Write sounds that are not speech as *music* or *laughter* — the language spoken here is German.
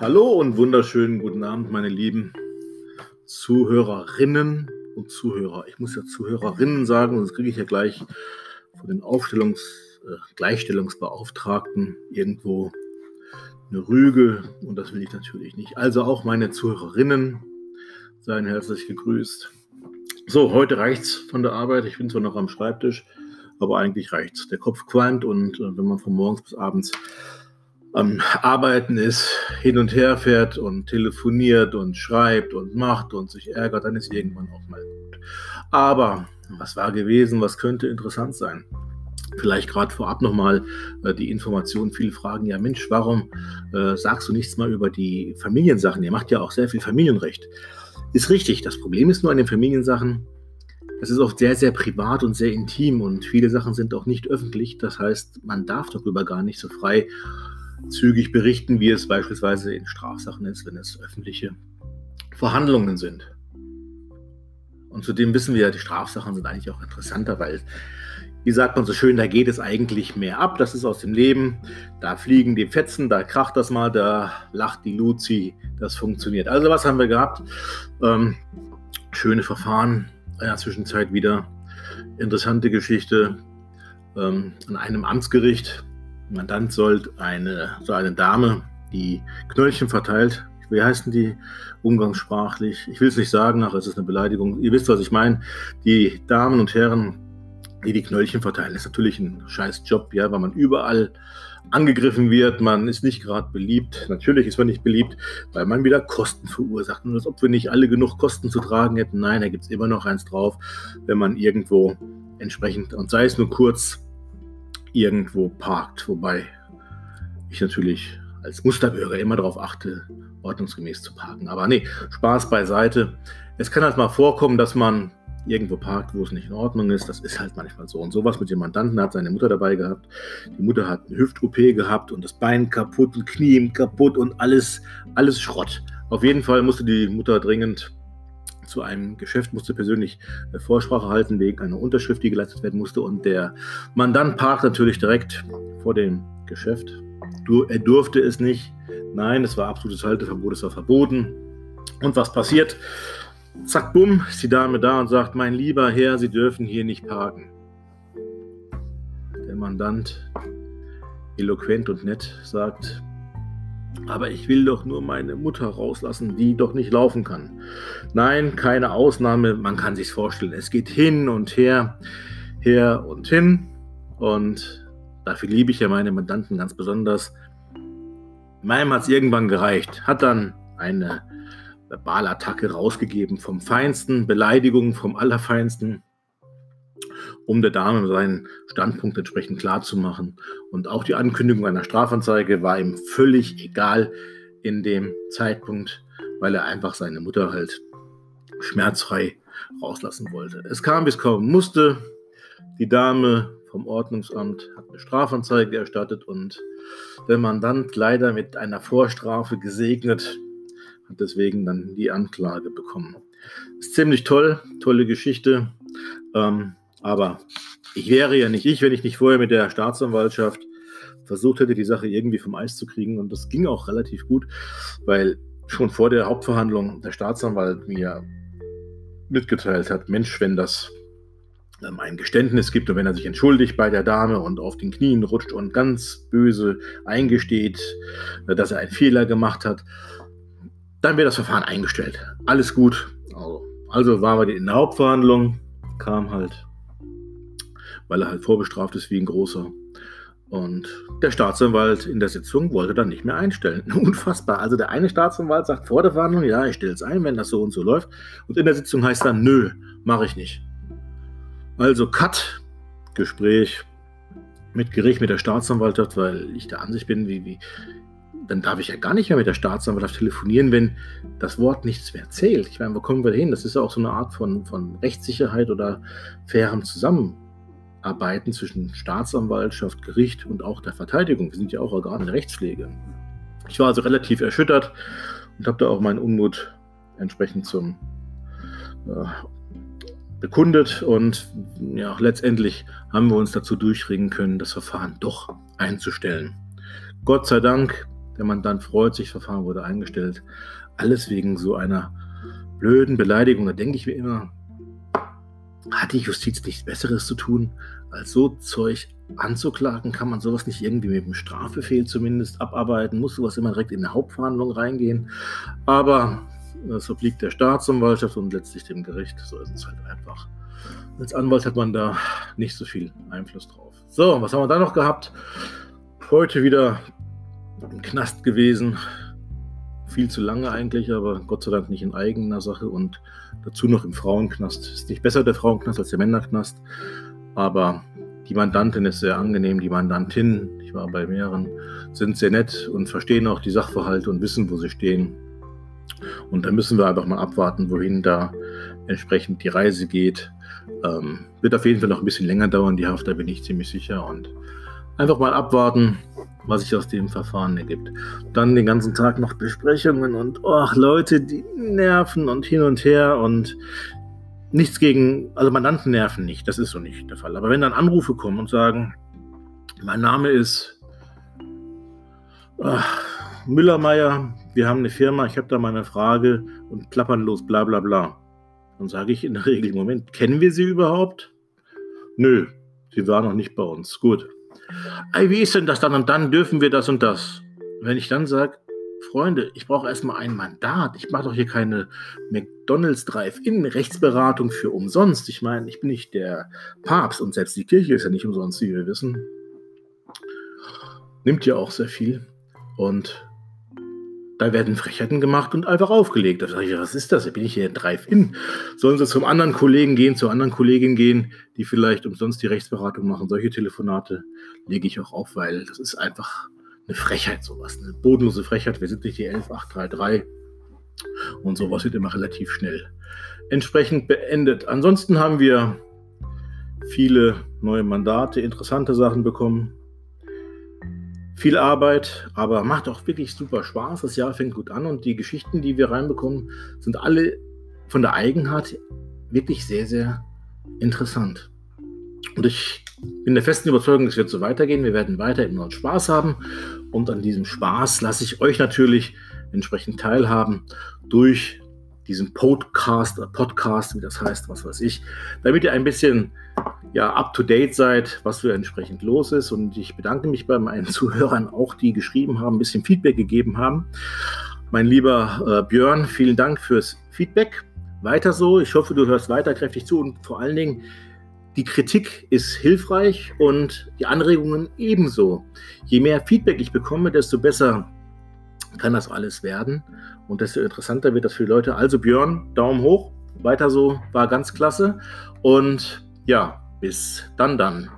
Hallo und wunderschönen guten Abend, meine lieben Zuhörerinnen und Zuhörer. Ich muss ja Zuhörerinnen sagen, sonst kriege ich ja gleich von den Aufstellungs-, äh, Gleichstellungsbeauftragten irgendwo eine Rüge und das will ich natürlich nicht. Also auch meine Zuhörerinnen seien herzlich gegrüßt. So, heute reicht's von der Arbeit. Ich bin zwar noch am Schreibtisch, aber eigentlich reicht's. Der Kopf qualmt und äh, wenn man von morgens bis abends am Arbeiten ist, hin und her fährt und telefoniert und schreibt und macht und sich ärgert, dann ist irgendwann auch mal gut. Aber was war gewesen? Was könnte interessant sein? Vielleicht gerade vorab nochmal äh, die Information. Viele fragen ja, Mensch, warum äh, sagst du nichts mal über die Familiensachen? Ihr macht ja auch sehr viel Familienrecht. Ist richtig. Das Problem ist nur an den Familiensachen, das ist oft sehr, sehr privat und sehr intim und viele Sachen sind auch nicht öffentlich. Das heißt, man darf darüber gar nicht so frei zügig berichten, wie es beispielsweise in Strafsachen ist, wenn es öffentliche Verhandlungen sind. Und zudem wissen wir, die Strafsachen sind eigentlich auch interessanter, weil, wie sagt man so schön, da geht es eigentlich mehr ab. Das ist aus dem Leben. Da fliegen die Fetzen, da kracht das mal, da lacht die Luzi. Das funktioniert. Also, was haben wir gehabt? Ähm, schöne Verfahren in der Zwischenzeit wieder. Interessante Geschichte ähm, an einem Amtsgericht Mandant soll eine, so eine Dame, die Knöllchen verteilt. Wie heißen die umgangssprachlich? Ich will es nicht sagen, nachher ist es eine Beleidigung. Ihr wisst, was ich meine. Die Damen und Herren, die die Knöllchen verteilen, ist natürlich ein scheiß Job, ja, weil man überall angegriffen wird. Man ist nicht gerade beliebt. Natürlich ist man nicht beliebt, weil man wieder Kosten verursacht. Und als ob wir nicht alle genug Kosten zu tragen hätten. Nein, da gibt es immer noch eins drauf, wenn man irgendwo entsprechend, und sei es nur kurz, irgendwo parkt. Wobei ich natürlich als Musterbürger immer darauf achte, ordnungsgemäß zu parken. Aber nee, Spaß beiseite. Es kann halt mal vorkommen, dass man irgendwo parkt, wo es nicht in Ordnung ist. Das ist halt manchmal so. Und sowas mit dem Mandanten hat seine Mutter dabei gehabt. Die Mutter hat eine Hüft-OP gehabt und das Bein kaputt und Knie kaputt und alles, alles Schrott. Auf jeden Fall musste die Mutter dringend zu einem Geschäft, musste persönlich äh, Vorsprache halten wegen einer Unterschrift, die geleistet werden musste. Und der Mandant parkt natürlich direkt vor dem Geschäft. Er durfte es nicht. Nein, es war absolutes Halteverbot, es war verboten. Und was passiert? Zack, bumm, ist die Dame da und sagt, mein lieber Herr, Sie dürfen hier nicht parken. Der Mandant, eloquent und nett, sagt, aber ich will doch nur meine Mutter rauslassen, die doch nicht laufen kann. Nein, keine Ausnahme, man kann sich vorstellen. Es geht hin und her, her und hin. Und dafür liebe ich ja meine Mandanten ganz besonders. Meinem hat es irgendwann gereicht. Hat dann eine Verbalattacke rausgegeben vom Feinsten, Beleidigungen vom Allerfeinsten um der Dame seinen Standpunkt entsprechend klar zu machen. Und auch die Ankündigung einer Strafanzeige war ihm völlig egal in dem Zeitpunkt, weil er einfach seine Mutter halt schmerzfrei rauslassen wollte. Es kam, es kommen musste. Die Dame vom Ordnungsamt hat eine Strafanzeige erstattet und der Mandant leider mit einer Vorstrafe gesegnet, hat deswegen dann die Anklage bekommen. Ist ziemlich toll, tolle Geschichte. Ähm, aber ich wäre ja nicht ich, wenn ich nicht vorher mit der Staatsanwaltschaft versucht hätte, die Sache irgendwie vom Eis zu kriegen. Und das ging auch relativ gut, weil schon vor der Hauptverhandlung der Staatsanwalt mir mitgeteilt hat, Mensch, wenn das ähm, ein Geständnis gibt und wenn er sich entschuldigt bei der Dame und auf den Knien rutscht und ganz böse eingesteht, äh, dass er einen Fehler gemacht hat, dann wird das Verfahren eingestellt. Alles gut. Also, also waren wir in der Hauptverhandlung, kam halt weil er halt vorbestraft ist wie ein großer. Und der Staatsanwalt in der Sitzung wollte dann nicht mehr einstellen. *laughs* Unfassbar. Also der eine Staatsanwalt sagt vor der Verhandlung, ja, ich stelle es ein, wenn das so und so läuft. Und in der Sitzung heißt dann, nö, mache ich nicht. Also Cut, Gespräch mit Gericht, mit der Staatsanwaltschaft, weil ich der Ansicht bin, wie, wie, dann darf ich ja gar nicht mehr mit der Staatsanwaltschaft telefonieren, wenn das Wort nichts mehr zählt. Ich meine, wo kommen wir hin? Das ist ja auch so eine Art von, von Rechtssicherheit oder fairem Zusammenhang. Arbeiten zwischen Staatsanwaltschaft, Gericht und auch der Verteidigung. Wir sind ja auch Organe der Rechtspflege. Ich war also relativ erschüttert und habe da auch meinen Unmut entsprechend zum äh, bekundet und ja, letztendlich haben wir uns dazu durchringen können, das Verfahren doch einzustellen. Gott sei Dank, Der Mandant freut sich, Verfahren wurde eingestellt. Alles wegen so einer blöden Beleidigung. Da denke ich mir immer, hat die Justiz nichts Besseres zu tun, als so Zeug anzuklagen? Kann man sowas nicht irgendwie mit dem Strafbefehl zumindest abarbeiten? Muss sowas immer direkt in eine Hauptverhandlung reingehen? Aber das obliegt der Staatsanwaltschaft und letztlich dem Gericht. So ist es halt einfach. Als Anwalt hat man da nicht so viel Einfluss drauf. So, was haben wir da noch gehabt? Heute wieder im Knast gewesen. Viel zu lange eigentlich, aber Gott sei Dank nicht in eigener Sache und dazu noch im Frauenknast. Ist nicht besser der Frauenknast als der Männerknast, aber die Mandantin ist sehr angenehm, die Mandantin, ich war bei mehreren, sind sehr nett und verstehen auch die Sachverhalte und wissen, wo sie stehen. Und da müssen wir einfach mal abwarten, wohin da entsprechend die Reise geht. Ähm, wird auf jeden Fall noch ein bisschen länger dauern, die Haft, da bin ich ziemlich sicher. Und einfach mal abwarten, was sich aus dem Verfahren ergibt. Dann den ganzen Tag noch Besprechungen und oh, Leute, die nerven und hin und her und nichts gegen, also Mandanten nerven nicht, das ist so nicht der Fall. Aber wenn dann Anrufe kommen und sagen, mein Name ist ach, Müllermeier, wir haben eine Firma, ich habe da mal eine Frage und klappern los, bla bla bla. Dann sage ich in der Regel, Moment, kennen wir Sie überhaupt? Nö, Sie waren noch nicht bei uns. Gut. Ey, wie ist denn das dann und dann dürfen wir das und das? Wenn ich dann sage, Freunde, ich brauche erstmal ein Mandat. Ich mache doch hier keine McDonalds Drive-In-Rechtsberatung für umsonst. Ich meine, ich bin nicht der Papst und selbst die Kirche ist ja nicht umsonst, wie wir wissen. Nimmt ja auch sehr viel. Und da werden Frechheiten gemacht und einfach aufgelegt. Da sage ich, was ist das? Bin ich hier Drive-In? Sollen sie zum anderen Kollegen gehen, zur anderen Kollegin gehen, die vielleicht umsonst die Rechtsberatung machen? Solche Telefonate lege ich auch auf, weil das ist einfach eine Frechheit, sowas. Eine bodenlose Frechheit. Wir sind nicht die 11833 und sowas wird immer relativ schnell entsprechend beendet. Ansonsten haben wir viele neue Mandate, interessante Sachen bekommen viel Arbeit, aber macht auch wirklich super Spaß. Das Jahr fängt gut an und die Geschichten, die wir reinbekommen, sind alle von der Eigenart wirklich sehr, sehr interessant. Und ich bin der festen Überzeugung, es wird so weitergehen. Wir werden weiter immer Spaß haben. Und an diesem Spaß lasse ich euch natürlich entsprechend teilhaben durch diesen Podcast, Podcast, wie das heißt, was weiß ich, damit ihr ein bisschen ja, up to date seid, was für entsprechend los ist. Und ich bedanke mich bei meinen *laughs* Zuhörern auch, die geschrieben haben, ein bisschen Feedback gegeben haben. Mein lieber äh, Björn, vielen Dank fürs Feedback. Weiter so. Ich hoffe, du hörst weiter kräftig zu und vor allen Dingen, die Kritik ist hilfreich und die Anregungen ebenso. Je mehr Feedback ich bekomme, desto besser kann das alles werden und desto interessanter wird das für die Leute. Also Björn, Daumen hoch, weiter so, war ganz klasse und ja, bis dann dann.